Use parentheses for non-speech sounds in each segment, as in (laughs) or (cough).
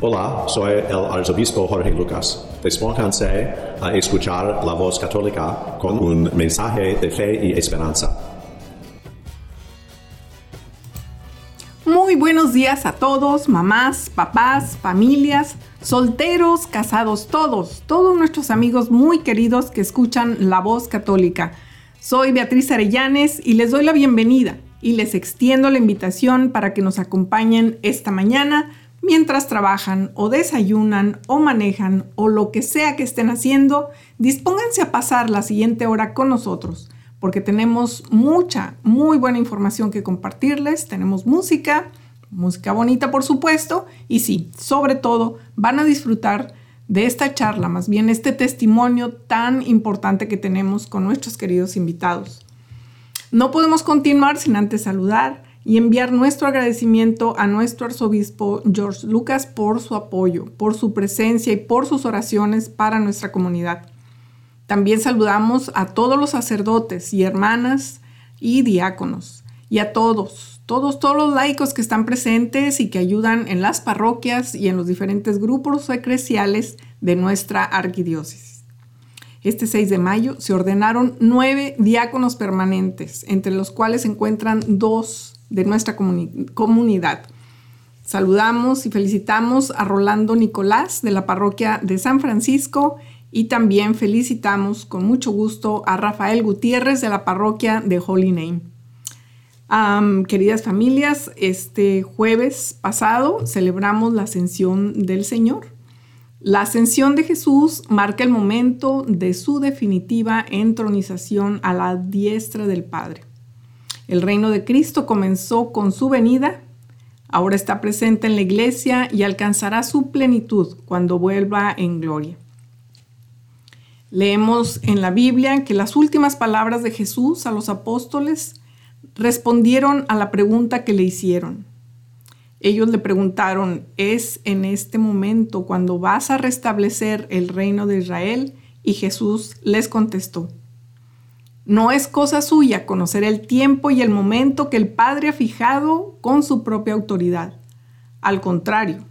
Hola, soy el arzobispo Jorge Lucas. Despónganse a escuchar la voz católica con un mensaje de fe y esperanza. Muy buenos días a todos, mamás, papás, familias, solteros, casados, todos, todos nuestros amigos muy queridos que escuchan la voz católica. Soy Beatriz Arellanes y les doy la bienvenida y les extiendo la invitación para que nos acompañen esta mañana mientras trabajan o desayunan o manejan o lo que sea que estén haciendo, dispónganse a pasar la siguiente hora con nosotros, porque tenemos mucha, muy buena información que compartirles, tenemos música, música bonita por supuesto, y sí, sobre todo van a disfrutar de esta charla, más bien este testimonio tan importante que tenemos con nuestros queridos invitados. No podemos continuar sin antes saludar y enviar nuestro agradecimiento a nuestro arzobispo George Lucas por su apoyo, por su presencia y por sus oraciones para nuestra comunidad. También saludamos a todos los sacerdotes y hermanas y diáconos y a todos, todos, todos los laicos que están presentes y que ayudan en las parroquias y en los diferentes grupos eclesiales de nuestra arquidiócesis. Este 6 de mayo se ordenaron nueve diáconos permanentes, entre los cuales se encuentran dos de nuestra comunidad. Saludamos y felicitamos a Rolando Nicolás de la parroquia de San Francisco y también felicitamos con mucho gusto a Rafael Gutiérrez de la parroquia de Holy Name. queridas familias, este jueves pasado celebramos la ascensión del Señor. La ascensión de Jesús marca el momento de su definitiva entronización a la diestra del Padre. El reino de Cristo comenzó con su venida, ahora está presente en la iglesia y alcanzará su plenitud cuando vuelva en gloria. Leemos en la Biblia que las últimas palabras de Jesús a los apóstoles respondieron a la pregunta que le hicieron. Ellos le preguntaron, ¿es en este momento cuando vas a restablecer el reino de Israel? Y Jesús les contestó, no es cosa suya conocer el tiempo y el momento que el Padre ha fijado con su propia autoridad. Al contrario,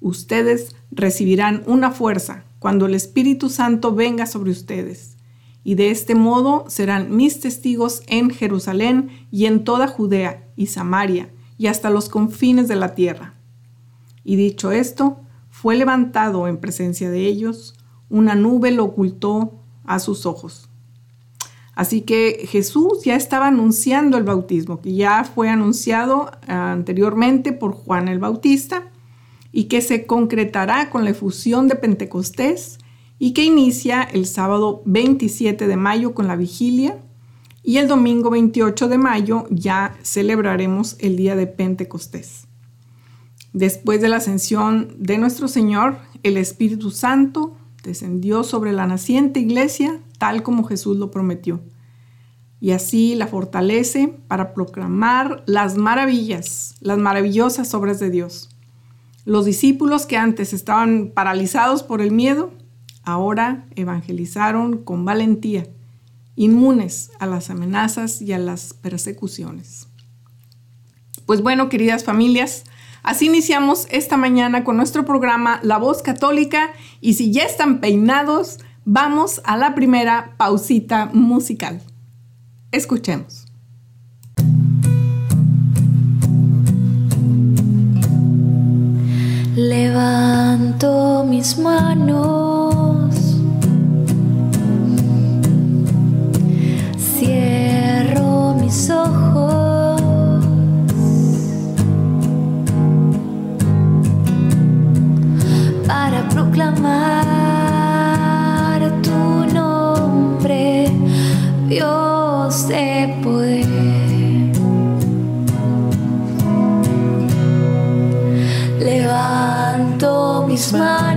ustedes recibirán una fuerza cuando el Espíritu Santo venga sobre ustedes. Y de este modo serán mis testigos en Jerusalén y en toda Judea y Samaria y hasta los confines de la tierra. Y dicho esto, fue levantado en presencia de ellos, una nube lo ocultó a sus ojos. Así que Jesús ya estaba anunciando el bautismo, que ya fue anunciado anteriormente por Juan el Bautista y que se concretará con la efusión de Pentecostés y que inicia el sábado 27 de mayo con la vigilia y el domingo 28 de mayo ya celebraremos el día de Pentecostés. Después de la ascensión de nuestro Señor, el Espíritu Santo descendió sobre la naciente iglesia tal como Jesús lo prometió. Y así la fortalece para proclamar las maravillas, las maravillosas obras de Dios. Los discípulos que antes estaban paralizados por el miedo, ahora evangelizaron con valentía, inmunes a las amenazas y a las persecuciones. Pues bueno, queridas familias, Así iniciamos esta mañana con nuestro programa La Voz Católica y si ya están peinados, vamos a la primera pausita musical. Escuchemos. Levanto mis manos, proclamar. Dios de poder. Levanto mis manos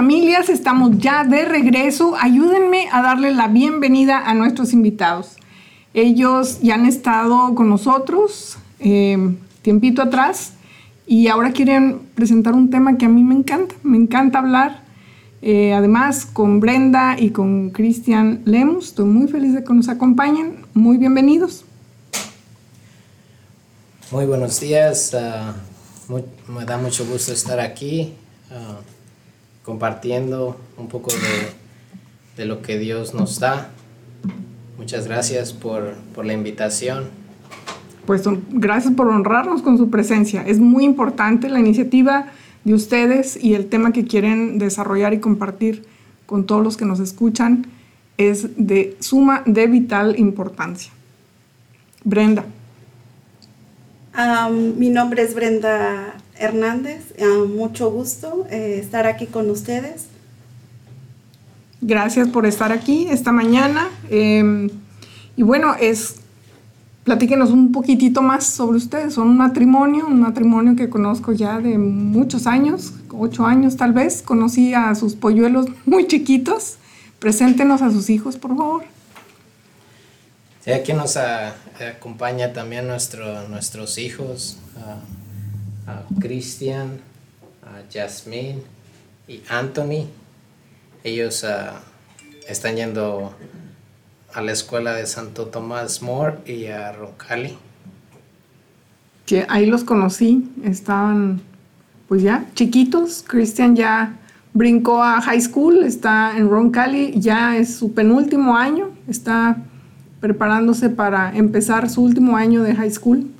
familias, estamos ya de regreso. Ayúdenme a darle la bienvenida a nuestros invitados. Ellos ya han estado con nosotros eh, tiempito atrás y ahora quieren presentar un tema que a mí me encanta, me encanta hablar. Eh, además, con Brenda y con Cristian Lemus, estoy muy feliz de que nos acompañen. Muy bienvenidos. Muy buenos días, ah, me da mucho gusto estar aquí ah, compartiendo un poco de, de, lo que Dios nos da. Muchas gracias por, por la invitación pues gracias por honrarnos con su presencia. Es muy importante la iniciativa de ustedes y el tema que quieren desarrollar y compartir con todos los que nos escuchan es de suma, de vital importancia. Brenda. mi nombre es Brenda Hernández. mucho gusto eh, estar aquí con ustedes. Gracias por estar aquí esta mañana. Em, y bueno, es platíquenos un poquitito más sobre ustedes. Son un matrimonio, un matrimonio que conozco ya de muchos años, ocho años tal vez. Conocí a sus polluelos muy chiquitos. Preséntenos a sus hijos, por favor. Sí, aquí nos acompaña también nuestro, nuestros hijos, a Cristian, a Jasmine y Anthony. Ellos ah, están yendo a la escuela de Santo Tomás More y a Roncalli. Que ahí los conocí, estaban pues ya chiquitos. Christian ya brincó a high school, está en Roncalli, ya es su penúltimo año, está preparándose para empezar su último año de high school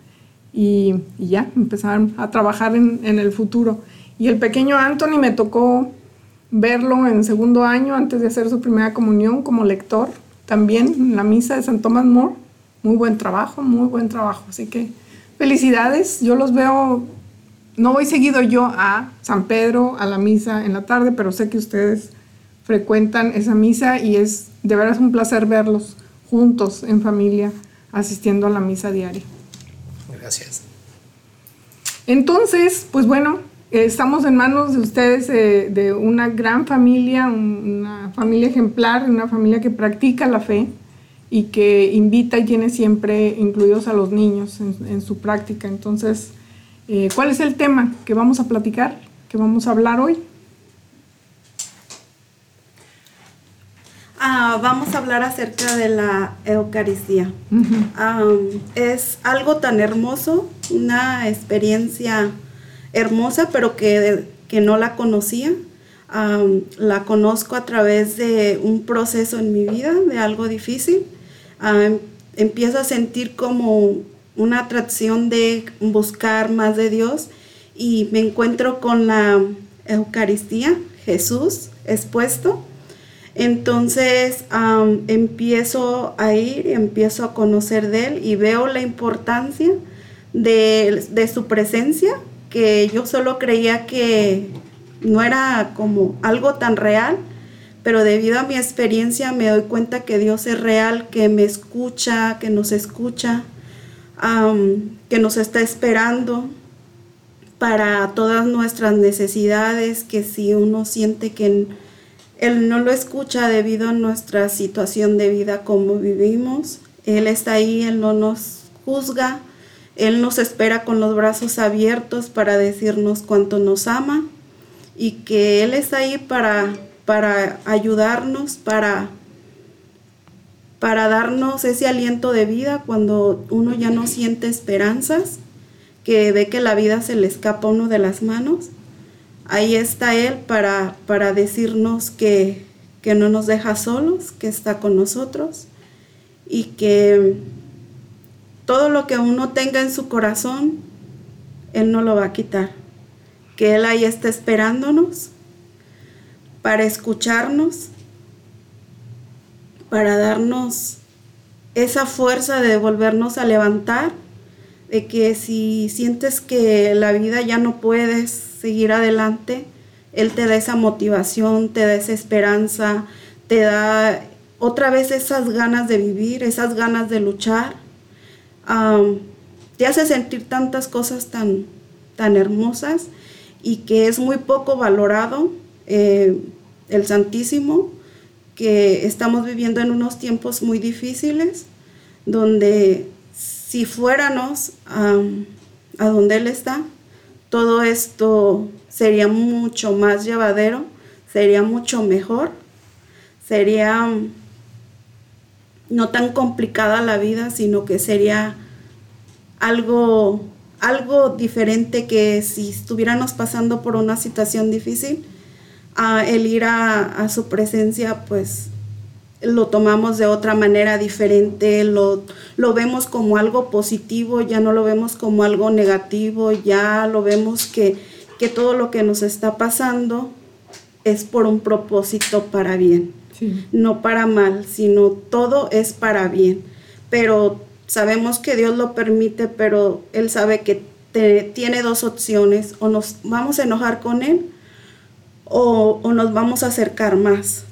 y, ya empezar a trabajar en, en el futuro. Y el pequeño Anthony me tocó verlo en segundo año antes de hacer su primera comunión como lector también la misa de San Tomás More. Muy buen trabajo, muy buen trabajo. Así que felicidades. Yo los veo, no voy seguido yo a San Pedro, a la misa en la tarde, pero sé que ustedes frecuentan esa misa y es de veras un placer verlos juntos en familia asistiendo a la misa diaria. Gracias. Entonces, pues bueno, estamos en manos de ustedes de una gran familia, una familia ejemplar, una familia que practica la fe y que invita y tiene siempre incluidos a los niños en, su práctica. Entonces, eh, ¿cuál es el tema que vamos a platicar, que vamos a hablar hoy? Ah, vamos a hablar acerca de la Eucaristía. es algo tan hermoso, una experiencia hermosa, pero que, que no la conocía. la conozco a través de un proceso en mi vida, de algo difícil. empiezo a sentir como una atracción de buscar más de Dios y me encuentro con la Eucaristía, Jesús expuesto. Entonces empiezo a ir, empiezo a conocer de Él y veo la importancia de, de su presencia que yo solo creía que no era como algo tan real, pero debido a mi experiencia me doy cuenta que Dios es real, que me escucha, que nos escucha, que nos está esperando para todas nuestras necesidades, que si uno siente que Él no lo escucha debido a nuestra situación de vida como vivimos, Él está ahí, Él no nos juzga, él nos espera con los brazos abiertos para decirnos cuánto nos ama y que Él está ahí para, para ayudarnos, para, para darnos ese aliento de vida cuando uno ya no siente esperanzas, que ve que la vida se le escapa a uno de las manos. Ahí está Él para, para decirnos que, que no nos deja solos, que está con nosotros y que todo lo que uno tenga en su corazón, Él no lo va a quitar. Que Él ahí está esperándonos para escucharnos, para darnos esa fuerza de volvernos a levantar, de que si sientes que la vida ya no puedes seguir adelante, Él te da esa motivación, te da esa esperanza, te da otra vez esas ganas de vivir, esas ganas de luchar. Te hace sentir tantas cosas tan, tan hermosas y que es muy poco valorado eh, el Santísimo, que estamos viviendo en unos tiempos muy difíciles, donde si fuéramos am, a donde Él está, todo esto sería mucho más llevadero, sería mucho mejor, sería mm, no tan complicada la vida, sino que sería algo, algo diferente que si estuviéramos pasando por una situación difícil, ah, el ir a, a su presencia, pues lo tomamos de otra manera diferente, lo, lo vemos como algo positivo, ya no lo vemos como algo negativo, ya lo vemos que, que todo lo que nos está pasando es por un propósito para bien, Sí. no para mal, sino todo es para bien. Pero sabemos que Dios lo permite, pero Él sabe que te- tiene dos opciones, o nos vamos a enojar con Él o, o nos vamos a acercar más.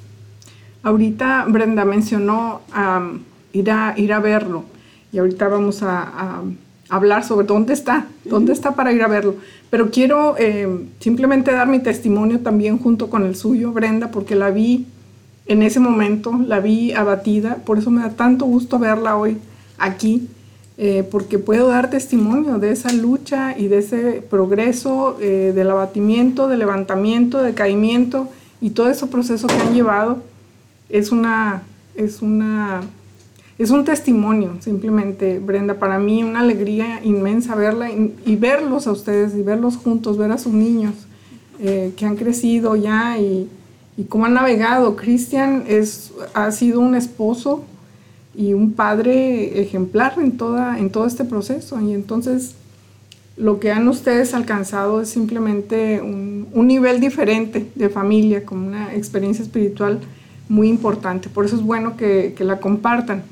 Ahorita Brenda mencionó ir, a, ir a verlo. Y ahorita vamos a, a hablar sobre dónde está, dónde está para ir a verlo. Pero quiero eh, simplemente dar mi testimonio también junto con el suyo, Brenda, porque la vi en ese momento, la vi abatida, por eso me da tanto gusto verla hoy aquí, eh, porque puedo dar testimonio de esa lucha y de ese progreso, eh, del abatimiento, del levantamiento, del caimiento y todo ese proceso que han llevado es una, es una, es un testimonio, simplemente, Brenda, para mí una alegría inmensa verla y, y verlos a ustedes y verlos juntos, ver a sus niños eh, que han crecido ya y, y cómo han navegado. Cristian ha sido un esposo y un padre ejemplar en, toda, en todo este proceso y entonces lo que han ustedes alcanzado es simplemente un, un nivel diferente de familia, como una experiencia espiritual muy importante. Por eso es bueno que, que la compartan.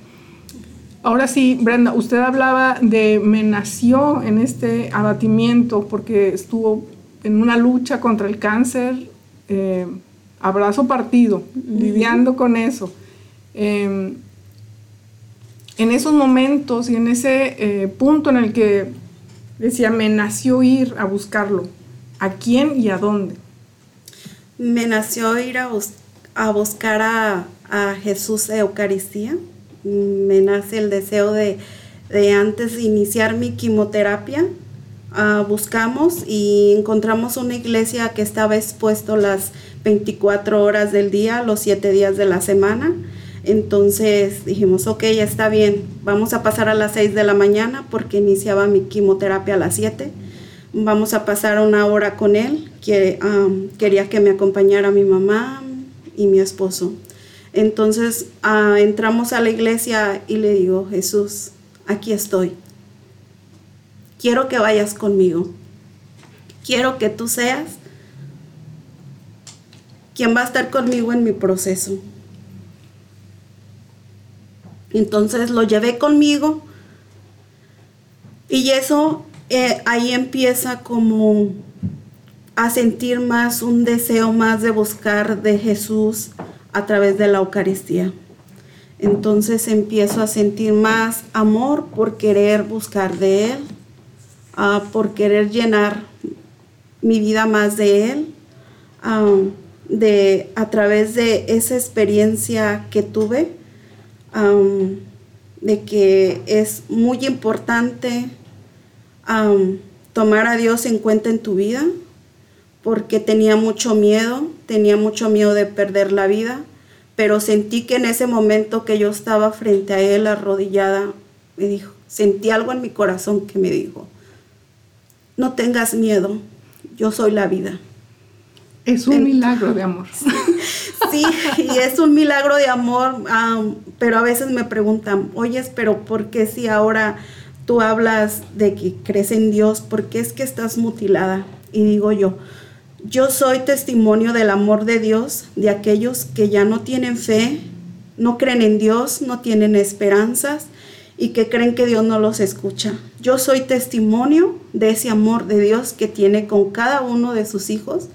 Ahora sí, Brenda, usted hablaba de me nació en este abatimiento porque estuvo en una lucha contra el cáncer, eh, abrazo partido, lidiando con eso. Eh, en esos momentos y en ese eh, punto en el que decía, me nació ir a buscarlo, ¿a quién y a dónde? Me nació ir a, bus- a buscar a, Jesús Eucaristía. Me nace el deseo de, de antes de iniciar mi quimioterapia. ah, buscamos y encontramos una iglesia que estaba expuesto las 24 horas del día, los 7 días de la semana. Entonces dijimos, ok, ya está bien, vamos a pasar a las 6 de la mañana porque iniciaba mi quimioterapia a las 7 vamos a pasar una hora con él. Que, um, quería que me acompañara mi mamá y mi esposo. Entonces ah, entramos a la iglesia y le digo, Jesús, aquí estoy. Quiero que vayas conmigo. Quiero que tú seas quien va a estar conmigo en mi proceso. Entonces lo llevé conmigo y eso eh, ahí empieza como a sentir más un deseo más de buscar de Jesús a través de la Eucaristía. Entonces empiezo a sentir más amor por querer buscar de Él, ah, por querer llenar mi vida más de Él, ah, de, a través de esa experiencia que tuve, am, de que es muy importante tomar a Dios en cuenta en tu vida, porque tenía mucho miedo, tenía mucho miedo de perder la vida, pero sentí que en ese momento que yo estaba frente a Él arrodillada, me dijo, sentí algo en mi corazón que me dijo, no tengas miedo, yo soy la vida. Es un En- milagro de amor. (laughs) Sí, y es un milagro de amor, am, pero a veces me preguntan, oyes, pero ¿por qué si ahora tú hablas de que crees en Dios, por qué es que estás mutilada? Y digo yo, yo soy testimonio del amor de Dios, de aquellos que ya no tienen fe, no creen en Dios, no tienen esperanzas y que creen que Dios no los escucha. Yo soy testimonio de ese amor de Dios que tiene con cada uno de sus hijos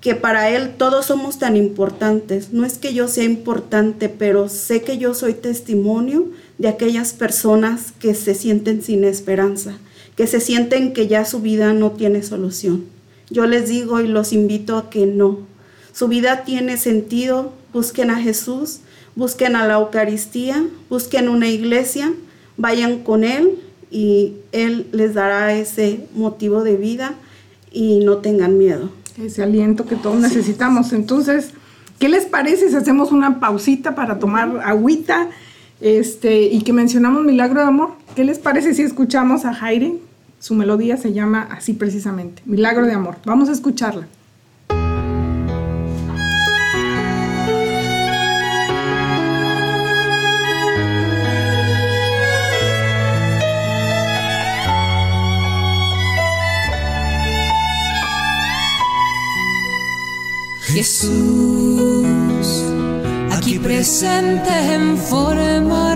que para Él todos somos tan importantes. No es que yo sea importante, pero sé que yo soy testimonio de aquellas personas que se sienten sin esperanza, que se sienten que ya su vida no tiene solución. Yo les digo y los invito a que no. Su vida tiene sentido, busquen a Jesús, busquen a la Eucaristía, busquen una iglesia, vayan con Él y Él les dará ese motivo de vida y no tengan miedo. Ese aliento que todos necesitamos. Entonces, ¿qué les parece si hacemos una pausita para tomar agüita este, y que mencionamos Milagro de Amor? ¿Qué les parece si escuchamos a Jaire? Su melodía se llama así precisamente, Milagro de Amor. Vamos a escucharla. Jesús, aquí presente en forma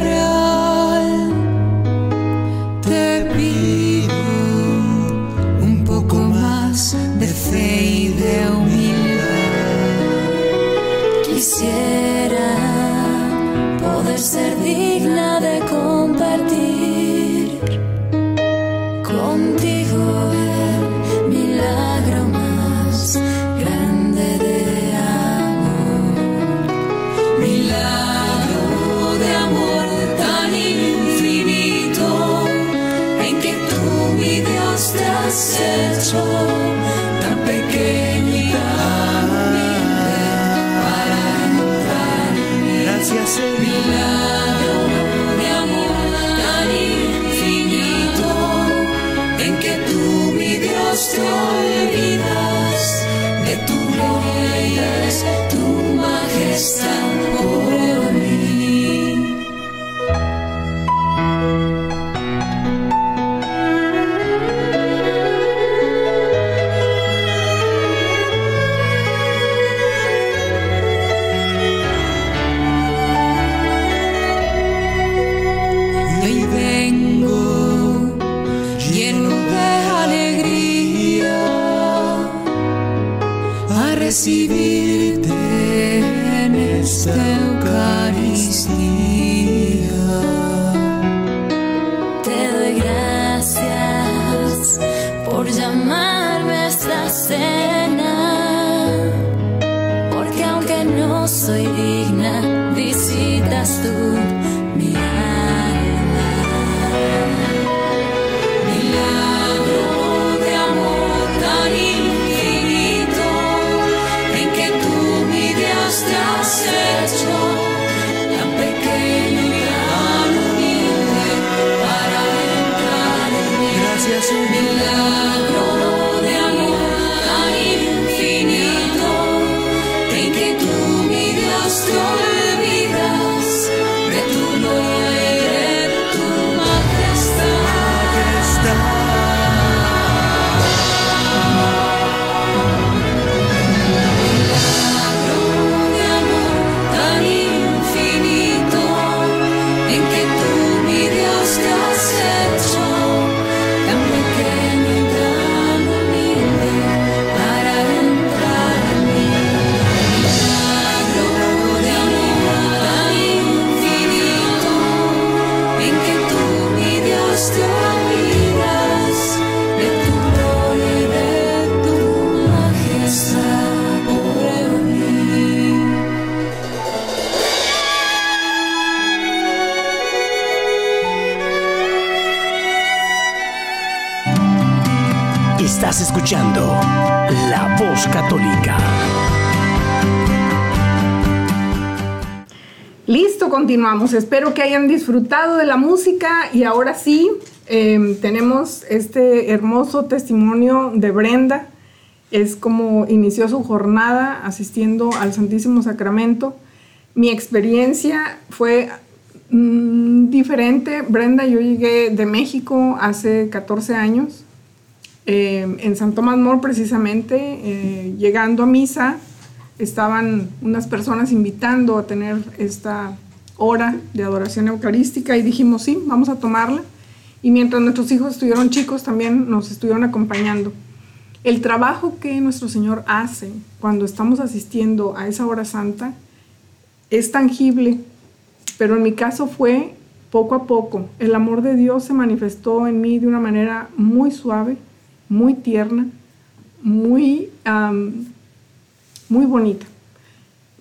continuamos. Espero que hayan disfrutado de la música y ahora sí eh, tenemos este hermoso testimonio de Brenda. Es como inició su jornada asistiendo al Santísimo Sacramento. Mi experiencia fue mm, diferente. Brenda, yo llegué de México hace 14 años, eh, en San Tomás More precisamente, eh, llegando a misa, estaban unas personas invitando a tener esta hora de adoración eucarística y dijimos, sí, vamos a tomarla. Y mientras nuestros hijos estuvieron chicos, también nos estuvieron acompañando. el trabajo que nuestro Señor hace cuando estamos asistiendo a esa hora santa es tangible, pero en mi caso fue poco a poco. El amor de Dios se manifestó en mí de una manera muy suave, muy tierna, muy, muy bonita.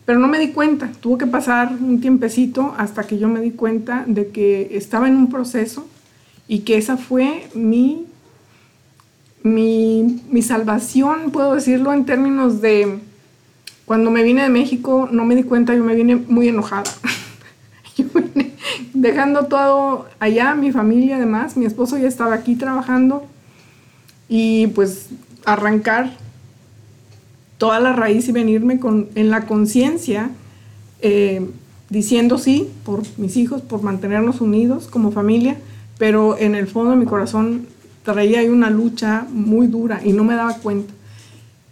Pero no me di cuenta, tuvo que pasar un tiempecito hasta que yo me di cuenta de que estaba en un proceso y que esa fue mi, mi, mi salvación, puedo decirlo en términos de cuando me vine de México, no me di cuenta, yo me vine muy enojada. (laughs) yo vine dejando todo allá, mi familia además, mi esposo ya estaba aquí trabajando y pues arrancar toda la raíz y venirme con, en la conciencia eh, diciendo sí por mis hijos, por mantenernos unidos como familia, pero en el fondo de mi corazón traía ahí una lucha muy dura y no me daba cuenta.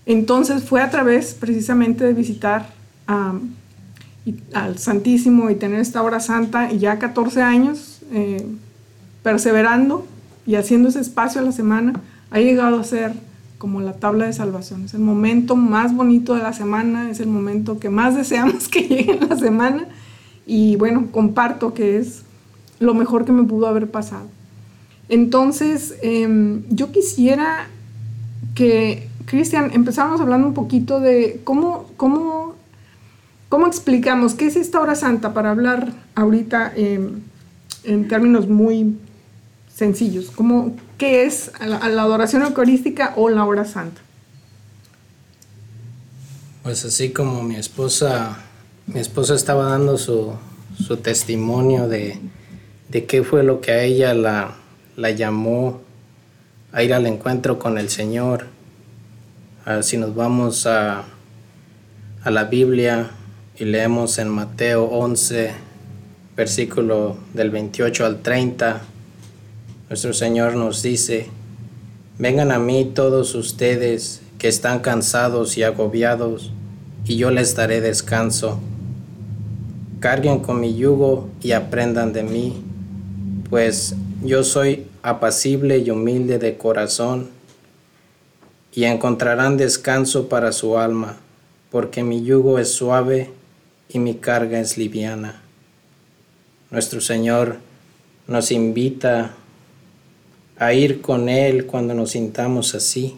Entonces fue a través precisamente de visitar al Santísimo y tener esta hora santa y ya 14 años eh, perseverando y haciendo ese espacio a la semana, ha llegado a ser como la tabla de salvación. Es el momento más bonito de la semana, es el momento que más (laughs) deseamos que llegue en la semana y bueno, comparto que es lo mejor que me pudo haber pasado. Entonces, em, yo quisiera que, Cristian, empezáramos hablando un poquito de cómo, cómo, cómo explicamos qué es esta hora santa para hablar ahorita em, en términos muy sencillos. ¿Cómo, ¿Qué es la, la adoración eucarística o la hora santa? Pues así como mi esposa, mi esposa estaba dando su, su testimonio de, de qué fue lo que a ella la, la llamó a ir al encuentro con el Señor. Ah, si nos vamos a, a la Biblia y leemos en Mateo 11, versículo del 28 al 30, nuestro Señor nos dice, Vengan a mí todos ustedes que están cansados y agobiados, y yo les daré descanso. Carguen con mi yugo y aprendan de mí, pues yo soy apacible y humilde de corazón, y encontrarán descanso para su alma, porque mi yugo es suave y mi carga es liviana. Nuestro Señor nos invita a ir con Él cuando nos sintamos así.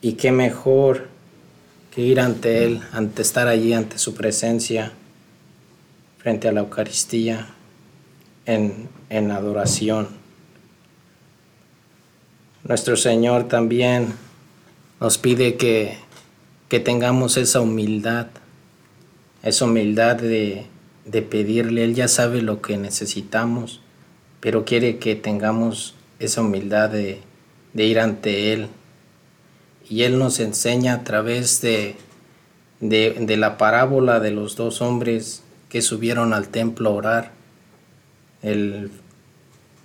Y qué mejor que ir ante Él, ante estar allí ante su presencia, frente a la Eucaristía, en, en adoración. Nuestro Señor también nos pide que, que tengamos esa humildad, esa humildad de, de pedirle. Él ya sabe lo que necesitamos, pero quiere que tengamos esa humildad de, ir ante Él. Y Él nos enseña a través de, de, de la parábola de los dos hombres que subieron al templo a orar. El,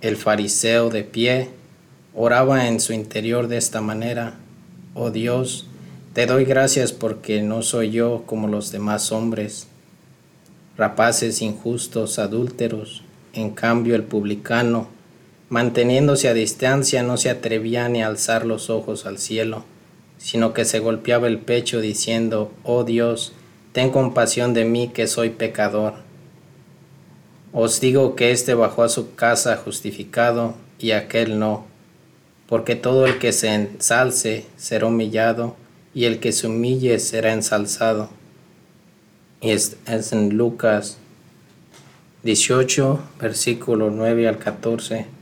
el fariseo de pie oraba en su interior de esta manera. Oh Dios, te doy gracias porque no soy yo como los demás hombres, rapaces injustos, adúlteros. En cambio el publicano, manteniéndose a distancia, no se atrevía ni a alzar los ojos al cielo, sino que se golpeaba el pecho diciendo, Oh Dios, ten compasión de mí que soy pecador. Os digo que éste bajó a su casa justificado y aquel no, porque todo el que se ensalce será humillado y el que se humille será ensalzado. Y es, en Lucas 18, versículo 9 al 14.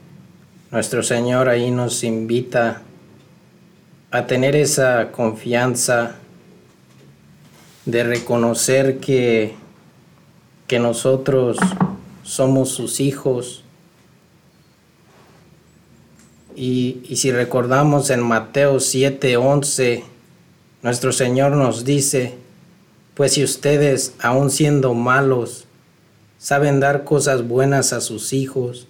Nuestro Señor ahí nos invita a tener esa confianza de reconocer que, que nosotros somos sus hijos. Y, y si recordamos en Mateo 7, 11, nuestro Señor nos dice, pues si ustedes, aun siendo malos, saben dar cosas buenas a sus hijos,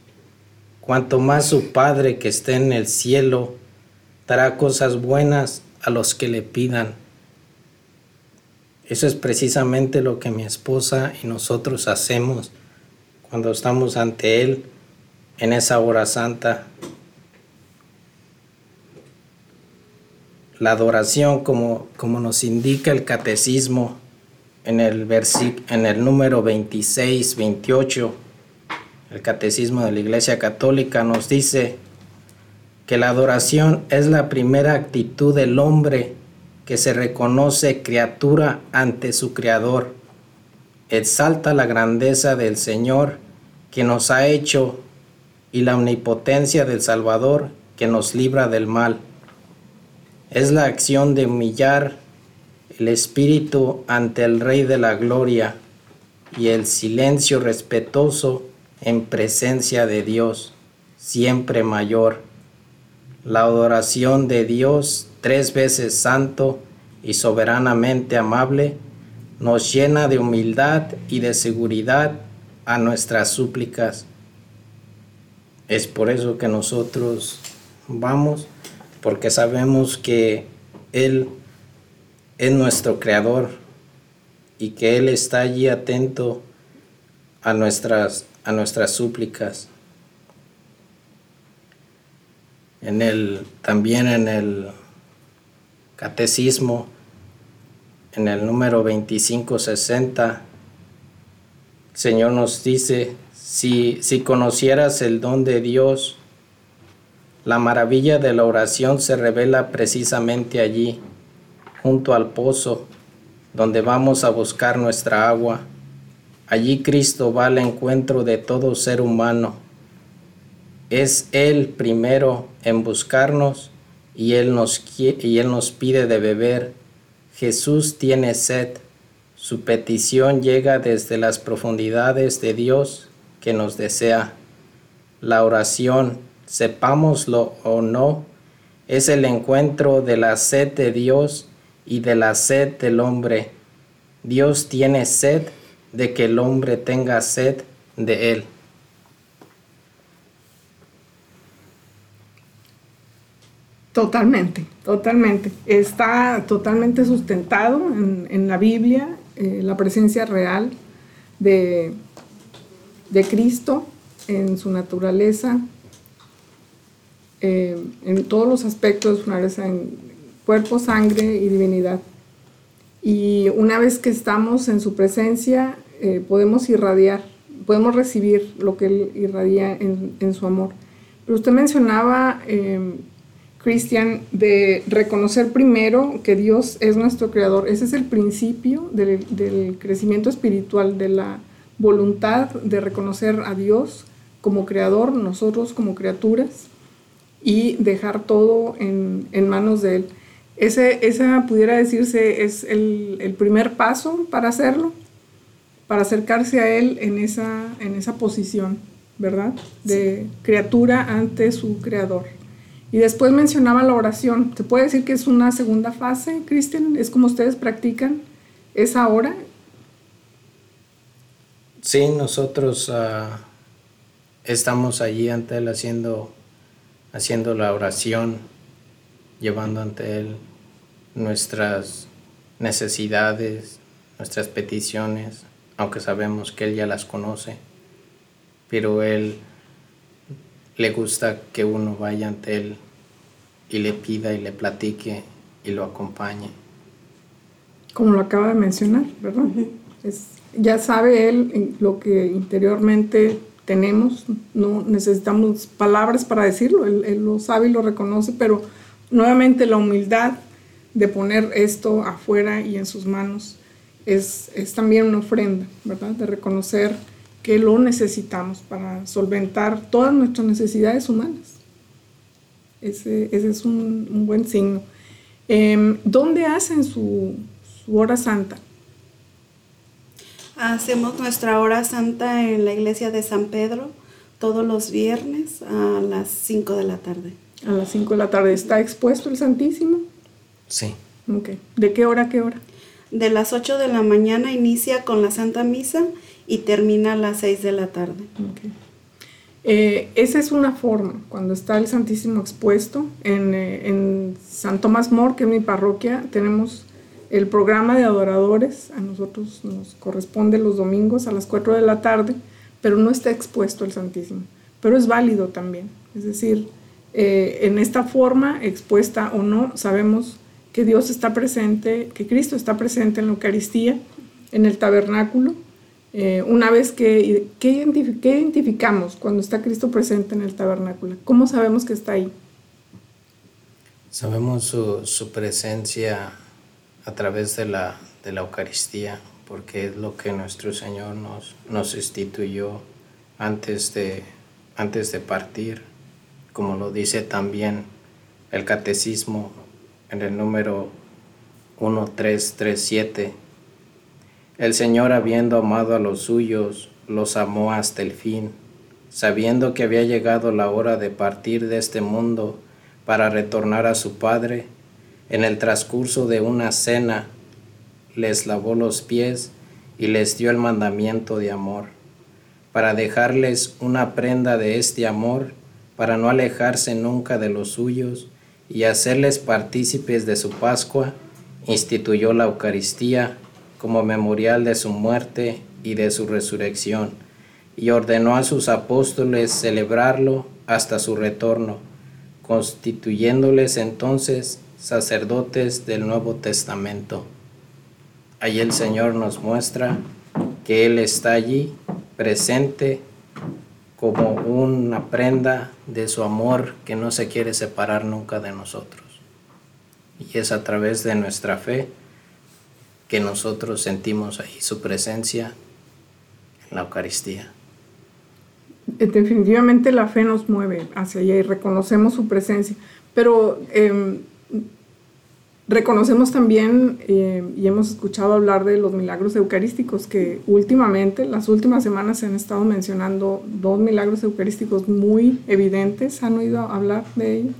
cuanto más su Padre que está en el cielo dará cosas buenas a los que le pidan. Eso es precisamente lo que mi esposa y nosotros hacemos cuando estamos ante Él en esa hora santa. la adoración, como, como nos indica el catecismo en el, en el número 26, 28, el catecismo de la Iglesia Católica nos dice que la adoración es la primera actitud del hombre que se reconoce criatura ante su Creador. Exalta la grandeza del Señor que nos ha hecho y la omnipotencia del Salvador que nos libra del mal. Es la acción de humillar el espíritu ante el Rey de la Gloria y el silencio respetuoso en presencia de Dios, siempre mayor. La adoración de Dios, tres veces santo y soberanamente amable, nos llena de humildad y de seguridad a nuestras súplicas. Es por eso que nosotros vamos, porque sabemos que Él es nuestro creador y que Él está allí atento a nuestras, a nuestras súplicas. En el, también en el catecismo, en el número 2560, el Señor nos dice, si, si conocieras el don de Dios, la maravilla de la oración se revela precisamente allí, junto al pozo, donde vamos a buscar nuestra agua. Allí Cristo va al encuentro de todo ser humano. Es Él primero en buscarnos y Él nos, y él nos pide de beber. Jesús tiene sed. Su petición llega desde las profundidades de Dios que nos desea. La oración, sepámoslo o no, es el encuentro de la sed de Dios y de la sed del hombre. Dios tiene sed de que el hombre tenga sed de Él. Totalmente, totalmente. Está totalmente sustentado en, en la Biblia eh, la presencia real de, de Cristo en su naturaleza, eh, en todos los aspectos de su naturaleza, en cuerpo, sangre y divinidad. Y una vez que estamos en su presencia, eh, podemos irradiar, podemos recibir lo que Él irradia en, su amor. Pero usted mencionaba, eh, Cristian, de reconocer primero que Dios es nuestro creador. Ese es el principio del, crecimiento espiritual, de la voluntad de reconocer a Dios como creador, nosotros como criaturas, y dejar todo en manos de Él. Ese, esa pudiera decirse es el, el primer paso para hacerlo, para acercarse a Él en esa, en esa posición, ¿verdad? De criatura ante su creador. Y después mencionaba la oración. ¿Se puede decir que es una segunda fase, Cristian? ¿Es como ustedes practican esa hora? Sí, nosotros ah, estamos allí ante Él haciendo, haciendo la oración, llevando ante Él nuestras necesidades, nuestras peticiones, aunque sabemos que Él ya las conoce, pero Él le gusta que uno vaya ante Él y le pida y le platique y lo acompañe. Como lo acaba de mencionar, ¿verdad? Es, ya sabe Él lo que interiormente tenemos, no necesitamos palabras para decirlo, él, él lo sabe y lo reconoce, pero nuevamente la humildad de poner esto afuera y en sus manos es, es también una ofrenda, ¿verdad? De reconocer que lo necesitamos para solventar todas nuestras necesidades humanas. Ese, ese es un, un buen signo. Em, ¿Dónde hacen su, su hora santa? Hacemos nuestra hora santa en la iglesia de San Pedro todos los viernes a las 5 de la tarde. A las 5 de la tarde. ¿Está expuesto el Santísimo? Sí. Ok. ¿De qué hora a qué hora? De las 8 de la mañana inicia con la Santa Misa y termina a las 6 de la tarde. Ok. Eh, esa es una forma, cuando está el Santísimo expuesto. En, eh, en San Tomás More, que es mi parroquia, tenemos el programa de adoradores. A nosotros nos corresponde los domingos a las 4 de la tarde, pero no está expuesto el Santísimo. Pero es válido también. Es decir, eh, en esta forma, expuesta o no, sabemos que Dios está presente, que Cristo está presente en la Eucaristía, en el tabernáculo. Eh, una vez que, ¿qué, identifi- qué identificamos cuando está Cristo presente en el tabernáculo? ¿Cómo sabemos que está ahí? Sabemos su, su presencia a través de la, de la Eucaristía, porque es lo que nuestro Señor nos, nos instituyó antes de, antes de partir, como lo dice también el Catecismo en el número 1337. El Señor, habiendo amado a los suyos, los amó hasta el fin, sabiendo que había llegado la hora de partir de este mundo para retornar a su Padre, en el transcurso de una cena les lavó los pies y les dio el mandamiento de amor, para dejarles una prenda de este amor, para no alejarse nunca de los suyos y hacerles partícipes de su Pascua, instituyó la Eucaristía como memorial de su muerte y de su resurrección, y ordenó a sus apóstoles celebrarlo hasta su retorno, constituyéndoles entonces sacerdotes del Nuevo Testamento. Allí el Señor nos muestra que Él está allí presente como una prenda de su amor que no se quiere separar nunca de nosotros. Y es a través de nuestra fe que nosotros sentimos ahí su presencia en la Eucaristía. Eh, Definitivamente la fe nos mueve hacia allá y reconocemos su presencia, pero eh, reconocemos también eh, y hemos escuchado hablar de los milagros eucarísticos que últimamente, las últimas semanas se han estado mencionando dos milagros eucarísticos muy evidentes. ¿Han oído hablar de ellos?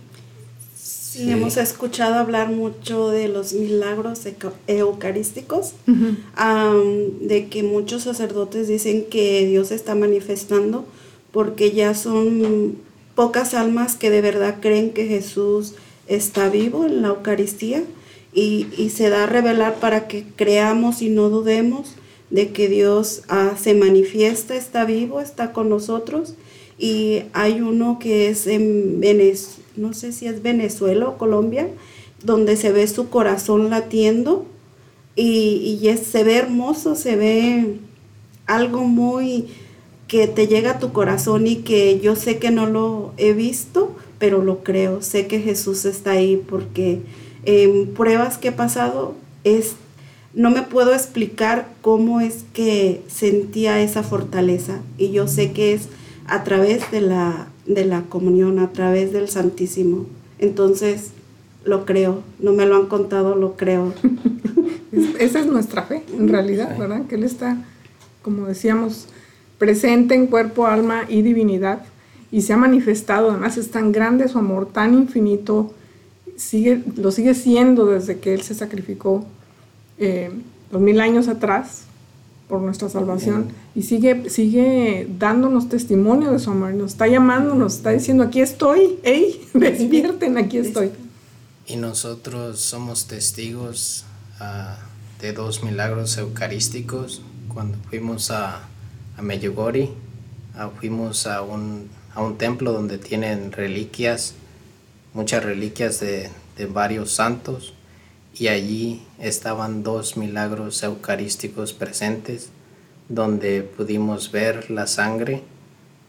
Sí, hemos escuchado hablar mucho de los milagros eucarísticos, de que muchos sacerdotes dicen que Dios se está manifestando porque ya son pocas almas que de verdad creen que Jesús está vivo en la Eucaristía y, y se da a revelar para que creamos y no dudemos de que Dios ah, se manifiesta, está vivo, está con nosotros. Y hay uno que es en Venezuela, no sé si es Venezuela o Colombia, donde se ve su corazón latiendo y, y se ve hermoso, se ve algo muy que te llega a tu corazón y que yo sé que no lo he visto, pero lo creo, sé que Jesús está ahí porque en pruebas que he pasado es no me puedo explicar cómo es que sentía esa fortaleza y yo sé que es a través de la de la comunión, a través del Santísimo. Entonces, lo creo, no me lo han contado, lo creo. (laughs) Es- esa es nuestra fe, en realidad, ¿verdad? Que Él está, como decíamos, presente en cuerpo, alma y divinidad y se ha manifestado. Además, es tan grande su amor, tan infinito, sigue, lo sigue siendo desde que Él se sacrificó eh, dos mil años atrás por nuestra salvación y sigue, sigue dándonos testimonio de su amor, nos está llamando, nos está diciendo, aquí estoy, hey, (laughs) despierten, aquí estoy. Y nosotros somos testigos ah, de dos milagros eucarísticos. Cuando fuimos a, a Medjugorje, ah, fuimos a un, a un templo donde tienen reliquias, muchas reliquias de, de varios santos, y allí estaban dos milagros eucarísticos presentes, donde pudimos ver la sangre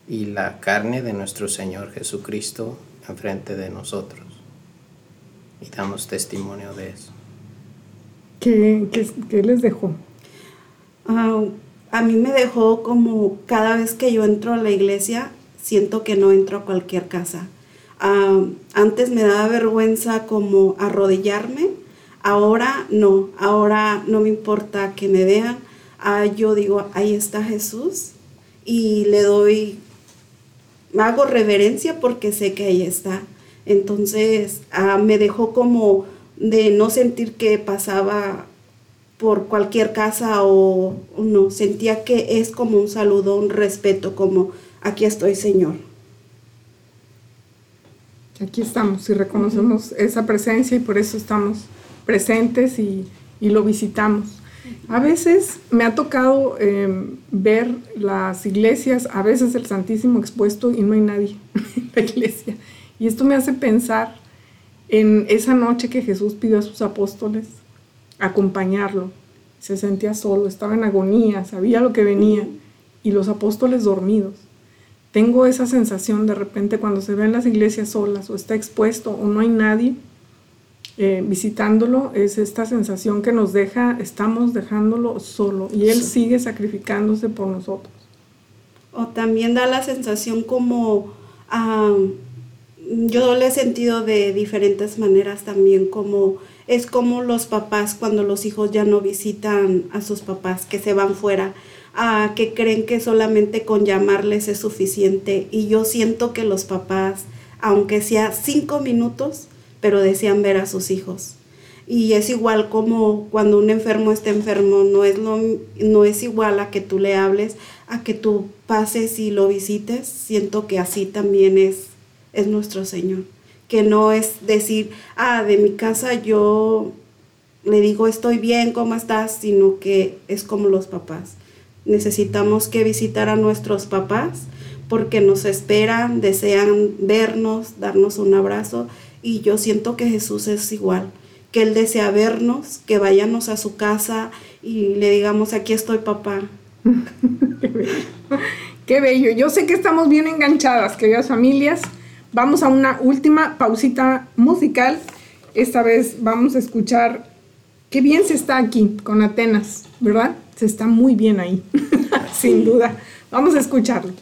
y la carne de nuestro Señor Jesucristo enfrente de nosotros y damos testimonio de eso. ¿Qué, qué, qué les dejó? Ah, a mí me dejó como cada vez que yo entro a la iglesia, siento que no entro a cualquier casa. Ah, antes me daba vergüenza como arrodillarme, ahora no, ahora no me importa que me vean. Ah, yo digo, ahí está Jesús y le doy, hago reverencia porque sé que ahí está. Entonces ah, me dejó como de no sentir que pasaba por cualquier casa o no, sentía que es como un saludo, un respeto, como aquí estoy Señor. Aquí estamos y reconocemos esa presencia y por eso estamos presentes y, y lo visitamos. A veces me ha tocado eh, ver las iglesias, a veces el Santísimo expuesto y no hay nadie en la iglesia. Y esto me hace pensar en esa noche que Jesús pidió a sus apóstoles acompañarlo. Se sentía solo, estaba en agonía, sabía lo que venía y los apóstoles dormidos. Tengo esa sensación de repente cuando se ven las iglesias solas o está expuesto o no hay nadie eh, visitándolo, es esta sensación que nos deja, estamos dejándolo solo y Él sigue sacrificándose por nosotros. O también da la sensación como, ah, yo lo he sentido de diferentes maneras también, como es como los papás cuando los hijos ya no visitan a sus papás, que se van fuera, que creen que solamente con llamarles es suficiente. Y yo siento que los papás, aunque sea cinco minutos, pero desean ver a sus hijos. Y es igual como cuando un enfermo está enfermo, no es, lo, no es igual a que tú le hables, a que tú pases y lo visites. Siento que así también es, es nuestro Señor. Que no es decir, ah, de mi casa yo le digo estoy bien, ¿cómo estás? Sino que es como los papás. Necesitamos que visitar a nuestros papás porque nos esperan, desean vernos, darnos un abrazo y yo siento que Jesús es igual, que Él desea vernos, que vayamos a su casa y le digamos, aquí estoy papá. (laughs) Qué bello. Qué bello. Yo sé que estamos bien enganchadas, queridas familias. Vamos a una última pausita musical. Esta vez vamos a escuchar qué bien se está aquí con Atenas, ¿verdad? Se está muy bien ahí, (laughs) sin duda. Vamos a escucharlo.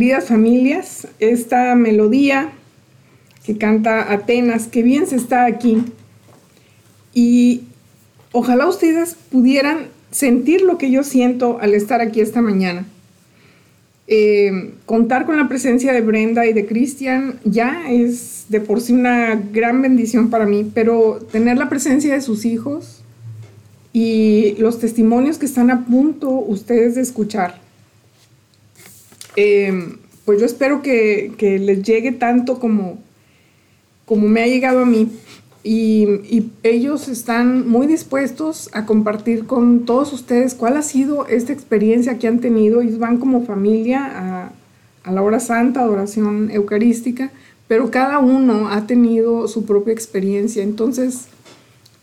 Queridas familias. Esta melodía que canta Atenas, que bien se está aquí. Y ojalá ustedes pudieran sentir lo que yo siento al estar aquí esta mañana. eh, contar con la presencia de Brenda y de Cristian ya es de por sí una gran bendición para mí, pero tener la presencia de sus hijos y los testimonios que están a punto ustedes de escuchar, eh, pues yo espero que, les llegue tanto como, como me ha llegado a mí. Y, ellos están muy dispuestos a compartir con todos ustedes cuál ha sido esta experiencia que han tenido. Ellos van como familia a, la hora santa, adoración eucarística, pero cada uno ha tenido su propia experiencia. Entonces,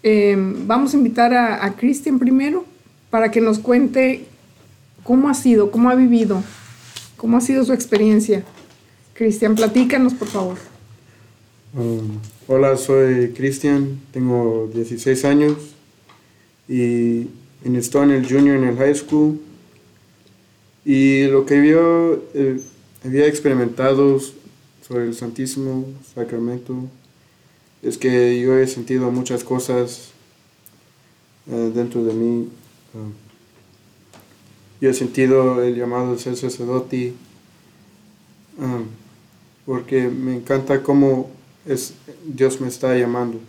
eh, vamos a invitar a, a Cristian primero para que nos cuente cómo ha sido, cómo ha vivido, cómo ha sido su experiencia. Cristian, platícanos, por favor. Um, hola, soy Cristian, tengo 16 años y, y estoy en el junior en el high school. Y lo que yo eh, había experimentado sobre el Santísimo Sacramento es que yo he sentido muchas cosas eh, dentro de mí. Um, yo he sentido el llamado de ser sacerdote um, porque me encanta cómo es, Dios me está llamando.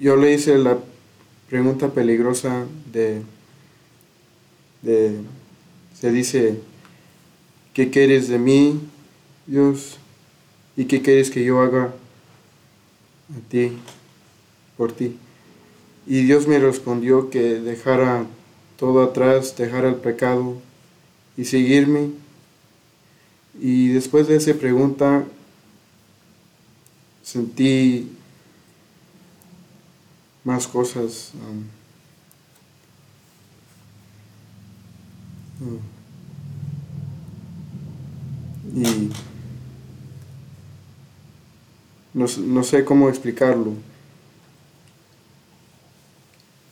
Yo le hice la pregunta peligrosa de, de se dice, ¿qué quieres de mí, Dios? ¿Y qué quieres que yo haga a ti, por ti? Y Dios me respondió que dejara todo atrás, dejara el pecado y seguirme. Y después de esa pregunta, sentí más cosas. um, um, y no, no sé cómo explicarlo.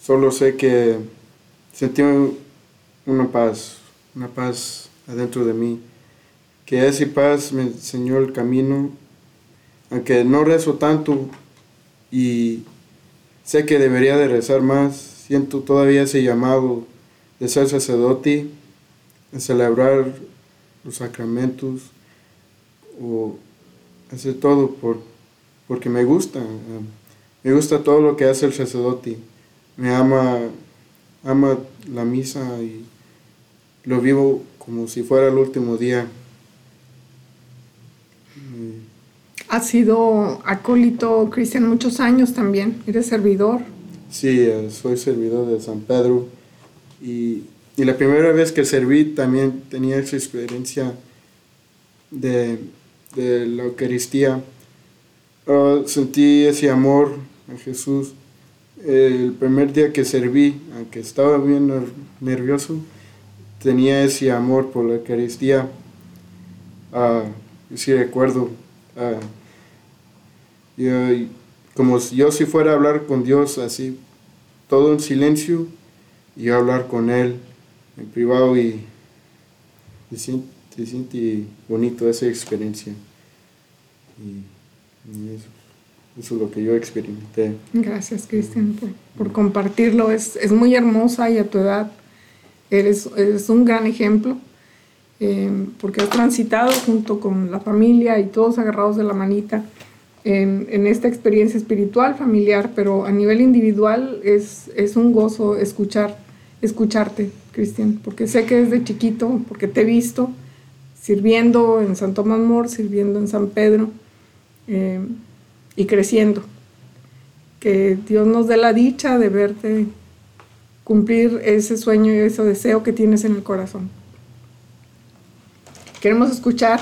Solo sé que sentí una paz, una paz adentro de mí. Que esa paz me enseñó el camino aunque no rezo tanto y sé que debería de rezar más, siento todavía ese llamado de ser sacerdote, de celebrar los sacramentos o hacer todo por, porque me gusta, um, me gusta todo lo que hace el sacerdote, me ama, ama la misa y lo vivo como si fuera el último día. Y- Has sido acólito, Cristian, muchos años también. Eres servidor. Sí, eh, soy servidor de San Pedro y, y la primera vez que serví también tenía esa experiencia de, de la Eucaristía. Ah, sentí ese amor a Jesús. El primer día que serví, aunque estaba bien ner- nervioso, tenía ese amor por la Eucaristía. Ah, sí recuerdo. como si yo si fuera a hablar con Dios así, todo en silencio, y yo hablar con Él en privado y se siente, bonito esa experiencia. Y eso, eso es lo que yo experimenté. Gracias, Cristian, por, compartirlo. Es, es muy hermosa y a tu edad eres, eres un gran ejemplo, eh, porque has transitado junto con la familia y todos agarrados de la manita en, en esta experiencia espiritual, familiar, pero a nivel individual es, es un gozo escuchar, escucharte, Cristian, porque sé que desde chiquito, porque te he visto sirviendo en San Tomás Mor, sirviendo en San Pedro eh, y creciendo que Dios nos dé la dicha de verte cumplir ese sueño y ese deseo que tienes en el corazón. Queremos escuchar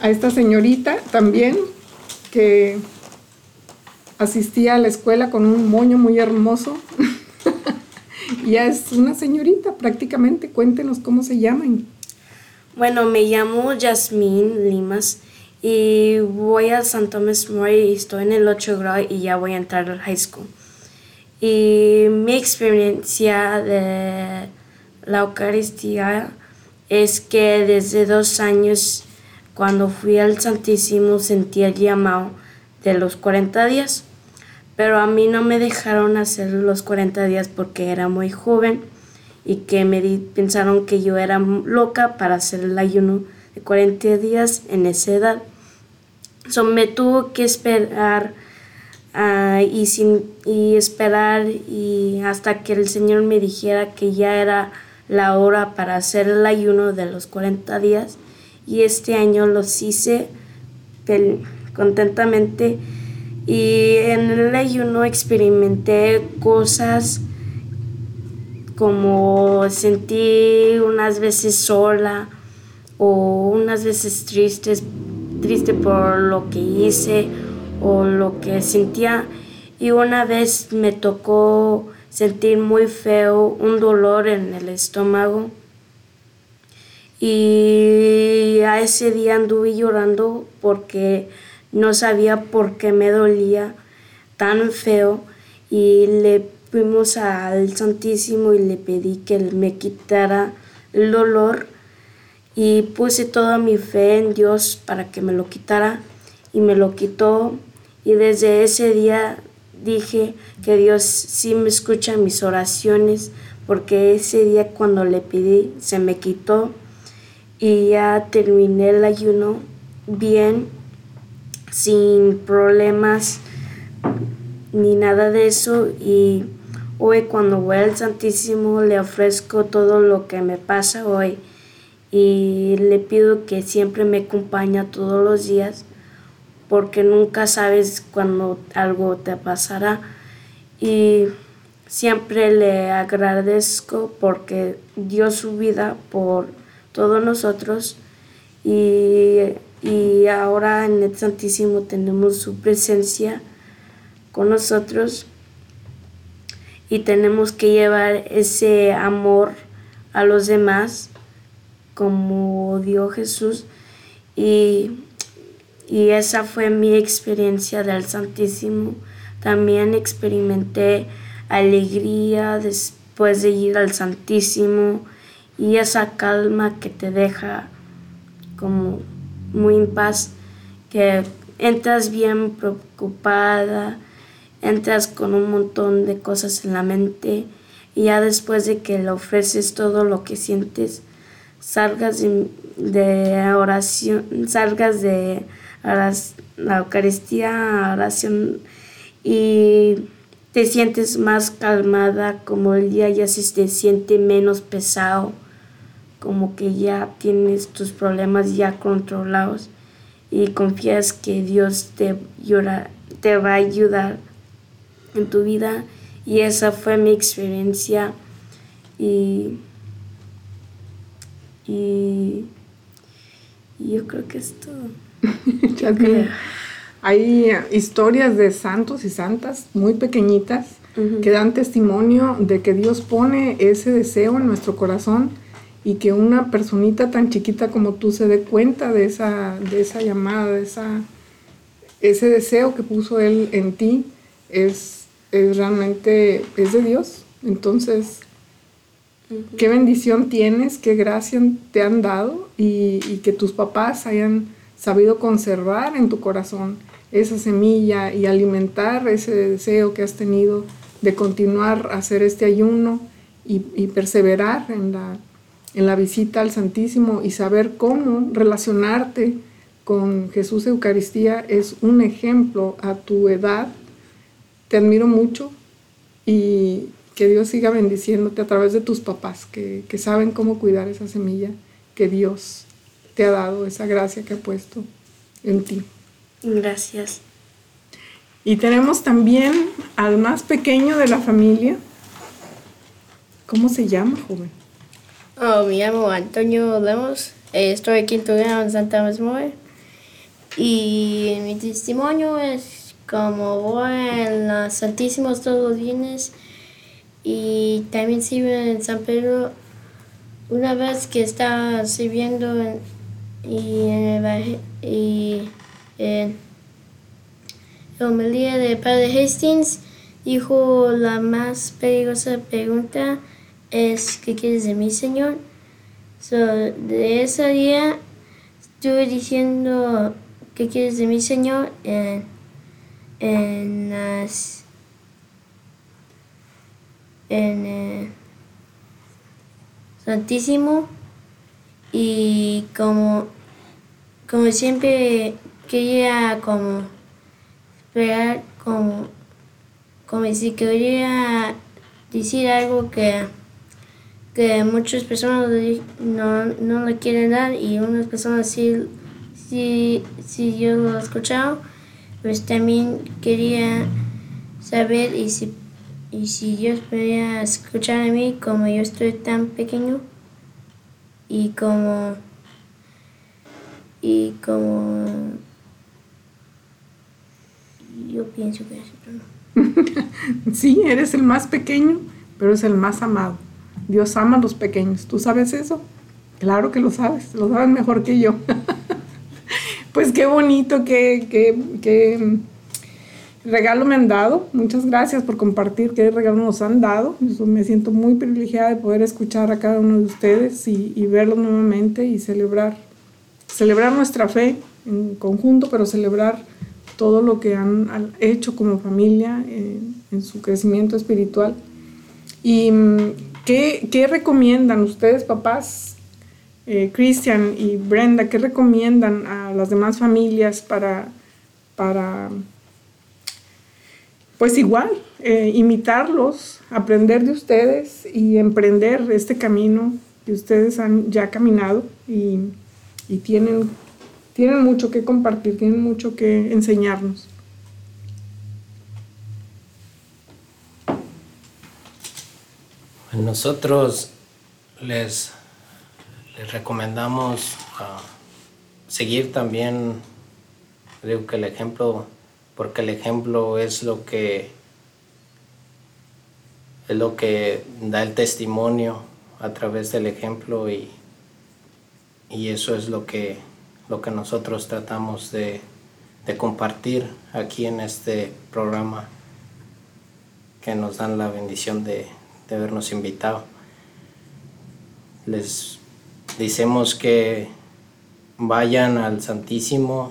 a esta señorita también que asistía a la escuela con un moño muy hermoso. (laughs) ya es una señorita prácticamente. Cuéntenos cómo se llaman. Bueno, me llamo Yasmín Limas y voy a San Tomás More y estoy en el 8 grado y ya voy a entrar al high school. Y mi experiencia de la Eucaristía es que desde dos años, cuando fui al Santísimo, sentí el llamado de los 40 días, pero a mí no me dejaron hacer los 40 días porque era muy joven y que me pensaron que yo era loca para hacer el ayuno de 40 días en esa edad. So, me tuvo que esperar ah, y, sin, y esperar y hasta que el Señor me dijera que ya era la hora para hacer el ayuno de los 40 días. Y este año los hice contentamente y en el ayuno experimenté cosas como sentí unas veces sola o unas veces tristes, triste por lo que hice o lo que sentía. Y una vez me tocó sentir muy feo, un dolor en el estómago. Y a ese día anduve llorando porque no sabía por qué me dolía tan feo. Y le fuimos al Santísimo y le pedí que me quitara el dolor. Y puse toda mi fe en Dios para que me lo quitara. Y me lo quitó. Y desde ese día dije que Dios sí me escucha mis oraciones. Porque ese día cuando le pedí se me quitó y ya terminé el ayuno bien, sin problemas ni nada de eso. Y hoy cuando voy al Santísimo le ofrezco todo lo que me pasa hoy y le pido que siempre me acompañe todos los días porque nunca sabes cuando algo te pasará. Y siempre le agradezco porque dio su vida por todos nosotros y, y ahora en el Santísimo tenemos su presencia con nosotros y tenemos que llevar ese amor a los demás como dio Jesús y, y esa fue mi experiencia del Santísimo. También experimenté alegría después de ir al Santísimo y esa calma que te deja como muy en paz, que entras bien preocupada, entras con un montón de cosas en la mente y ya después de que le ofreces todo lo que sientes, salgas de, oración, salgas de la Eucaristía, oración y te sientes más calmada, como el día ya se te siente menos pesado, como que ya tienes tus problemas ya controlados y confías que Dios te, llora- te va a ayudar en tu vida. Y esa fue mi experiencia y, y, y yo creo que es todo. (laughs) Que hay historias de santos y santas muy pequeñitas que dan testimonio de que Dios pone ese deseo en nuestro corazón y que una personita tan chiquita como tú se dé cuenta de esa, de esa llamada, de esa, ese deseo que puso Él en ti, es, es realmente, es de Dios. Entonces, qué bendición tienes, qué gracia te han dado y, que tus papás hayan sabido conservar en tu corazón esa semilla y alimentar ese deseo que has tenido de continuar a hacer este ayuno y, y perseverar en la, en la visita al Santísimo y saber cómo relacionarte con Jesús Eucaristía es un ejemplo a tu edad. Te admiro mucho y que Dios siga bendiciéndote a través de tus papás, que, que saben cómo cuidar esa semilla que Dios te ha dado, esa gracia que ha puesto en ti. Gracias. Y tenemos también al más pequeño de la familia. ¿Cómo se llama, joven? Oh, me llamo Antonio Lemos, eh, estoy aquí en Torreón, en Santa Mesmoe. Y mi testimonio es como voy en los Santísimos todos los viernes y también sirvo en San Pedro. Una vez que estaba sirviendo en, y en el y en la homilía de Padre Hastings dijo la más peligrosa pregunta es ¿qué quieres de mí, Señor? So, de ese día estuve diciendo ¿qué quieres de mí, Señor? En, en las en, eh, Santísimo. Y como, como siempre quería como esperar como, como si quería decir algo que, que muchas personas no, no le quieren dar y unas personas sí, sí, sí yo lo he escuchado, pues también quería saber y si, y si Dios podía escuchar a mí como yo estoy tan pequeño y como y como yo pienso que es ¿no? (laughs) Sí, eres el más pequeño, pero es el más amado. Dios ama a los pequeños. ¿Tú sabes eso? Claro que lo sabes, lo sabes mejor que yo. (laughs) pues qué bonito, qué, qué, qué regalo me han dado. Muchas gracias por compartir qué regalo nos han dado. Yo me siento muy privilegiada de poder escuchar a cada uno de ustedes y, y verlos nuevamente y celebrar, celebrar nuestra fe en conjunto, pero celebrar todo lo que han hecho como familia eh, en su crecimiento espiritual. ¿Y mm, qué, qué recomiendan ustedes, papás, eh, Christian y Brenda, qué recomiendan a las demás familias para, para pues igual, eh, imitarlos, aprender de ustedes y emprender este camino que ustedes han ya caminado y, tienen, tienen mucho que compartir, tienen mucho que enseñarnos. Nosotros les, les recomendamos ah, seguir también, digo que el ejemplo, porque el ejemplo es lo que es lo que da el testimonio a través del ejemplo y, y eso es lo que, lo que nosotros tratamos de, de compartir aquí en este programa que nos dan la bendición de, de habernos invitado. Les decimos que vayan al Santísimo,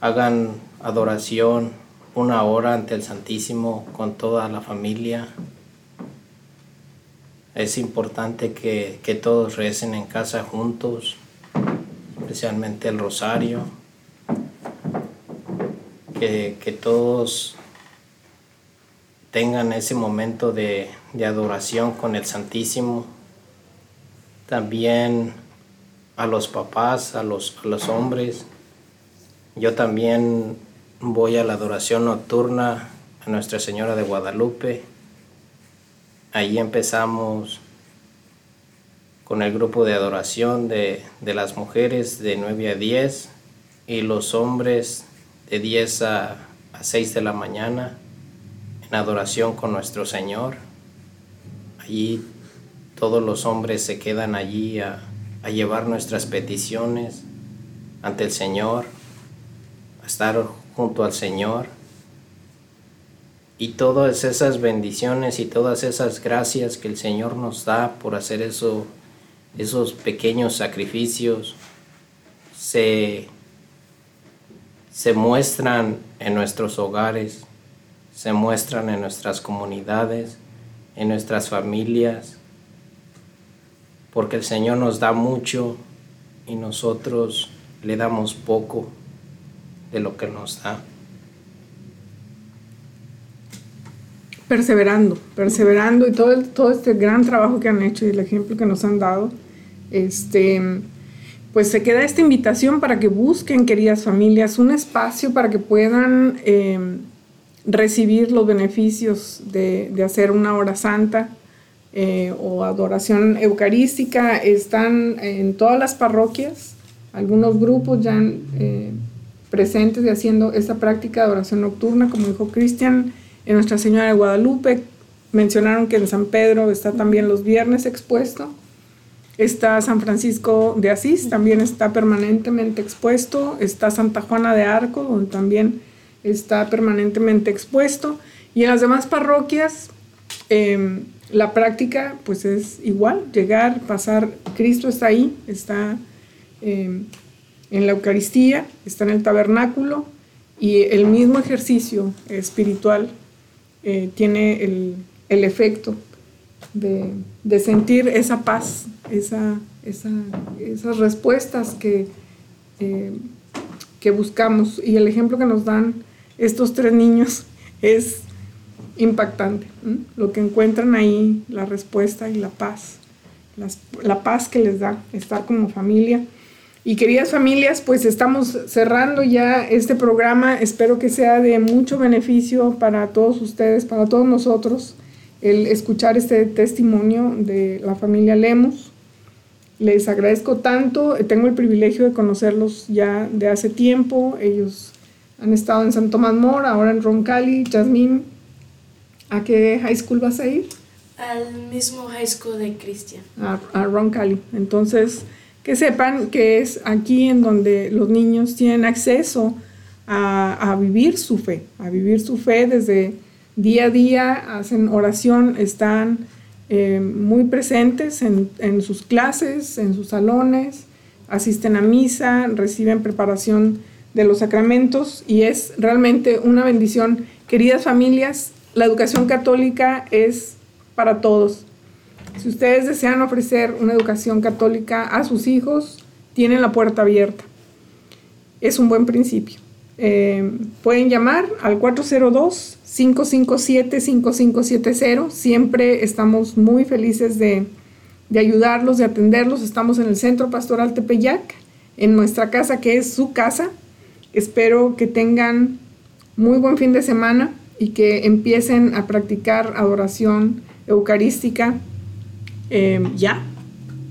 hagan adoración una hora ante el Santísimo con toda la familia. Es importante que, que todos recen en casa juntos, especialmente el rosario, que, que todos tengan ese momento de, de adoración con el Santísimo. También a los papás, a los, a los hombres. Yo también voy a la adoración nocturna a Nuestra Señora de Guadalupe. Ahí empezamos con el grupo de adoración de, de las mujeres de 9 a 10 y los hombres de 10 a, a 6 de la mañana en adoración con nuestro Señor. Allí todos los hombres se quedan allí a, a llevar nuestras peticiones ante el Señor, a estar junto al Señor. Y todas esas bendiciones y todas esas gracias que el Señor nos da por hacer eso, esos pequeños sacrificios, se, se muestran en nuestros hogares, se muestran en nuestras comunidades, en nuestras familias, porque el Señor nos da mucho y nosotros le damos poco de lo que nos da. perseverando, perseverando y todo, todo este gran trabajo que han hecho y el ejemplo que nos han dado, este, pues se queda esta invitación para que busquen, queridas familias, un espacio para que puedan eh, recibir los beneficios de, de hacer una hora santa eh, o adoración eucarística. Están en todas las parroquias, algunos grupos ya eh, presentes y haciendo esta práctica de oración nocturna, como dijo Cristian, en Nuestra Señora de Guadalupe. Mencionaron que en San Pedro está también los viernes expuesto. Está San Francisco de Asís, también está permanentemente expuesto. Está Santa Juana de Arco, donde también está permanentemente expuesto. Y en las demás parroquias, eh, la práctica pues es igual, llegar, pasar, Cristo está ahí, está eh, en la Eucaristía, está en el tabernáculo y el mismo ejercicio espiritual eh, tiene el, efecto de, sentir esa paz, esa, esa- esas respuestas que, eh, que buscamos. Y el ejemplo que nos dan estos tres niños (laughs) es impactante. Lo que encuentran ahí, la respuesta y la paz. La paz que les da estar como familia. Y queridas familias, pues estamos cerrando ya este programa. Espero que sea de mucho beneficio para todos ustedes, para todos nosotros, el escuchar este testimonio de la familia Lemos. Les agradezco tanto. Tengo el privilegio de conocerlos ya de hace tiempo. Ellos han estado en San Tomás Mora, ahora en Roncalli. Jasmine, ¿a qué high school vas a ir? Al mismo high school de Cristian. a, a Roncalli. Entonces, que sepan que es aquí en donde los niños tienen acceso a, a vivir su fe, a vivir su fe desde día a día, hacen oración, están eh, muy presentes en, en sus clases, en sus salones, asisten a misa, reciben preparación de los sacramentos y es realmente una bendición. Queridas familias, la educación católica es para todos. Si ustedes desean ofrecer una educación católica a sus hijos, tienen la puerta abierta. Es un buen principio. Eh, pueden llamar al 402-557-5570. Siempre estamos muy felices de, de ayudarlos, de atenderlos. Estamos en el Centro Pastoral Tepeyac, en nuestra casa que es su casa. Espero que tengan muy buen fin de semana y que empiecen a practicar adoración eucarística eh, ya.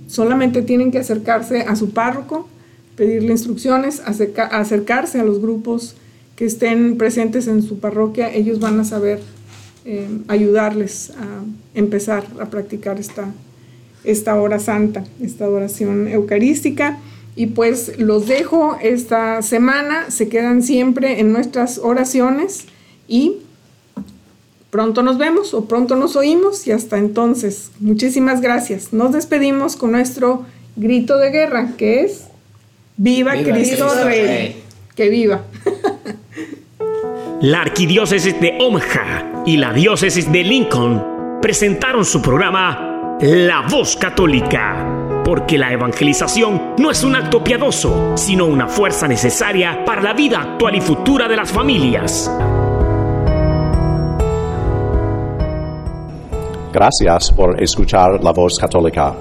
Solamente tienen que acercarse a su párroco, pedirle instrucciones, acerca- acercarse a los grupos que estén presentes en su parroquia. Ellos van a saber eh, ayudarles a empezar a practicar esta, esta hora santa, esta adoración eucarística. Y pues los dejo esta semana, se quedan siempre en nuestras oraciones y pronto nos vemos o pronto nos oímos y hasta entonces, muchísimas gracias. Nos despedimos con nuestro grito de guerra, que es Viva, Viva Cristo, Cristo Rey. Rey. Que viva. La arquidiócesis de Omaha y la diócesis de Lincoln presentaron su programa La Voz Católica, porque la evangelización no es un acto piadoso, sino una fuerza necesaria para la vida actual y futura de las familias. Gracias por escuchar la voz católica.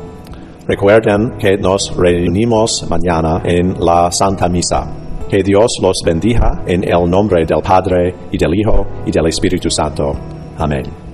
Recuerden que nos reunimos mañana en la Santa Misa. Que Dios los bendiga en el nombre del Padre y del Hijo y del Espíritu Santo. Amén.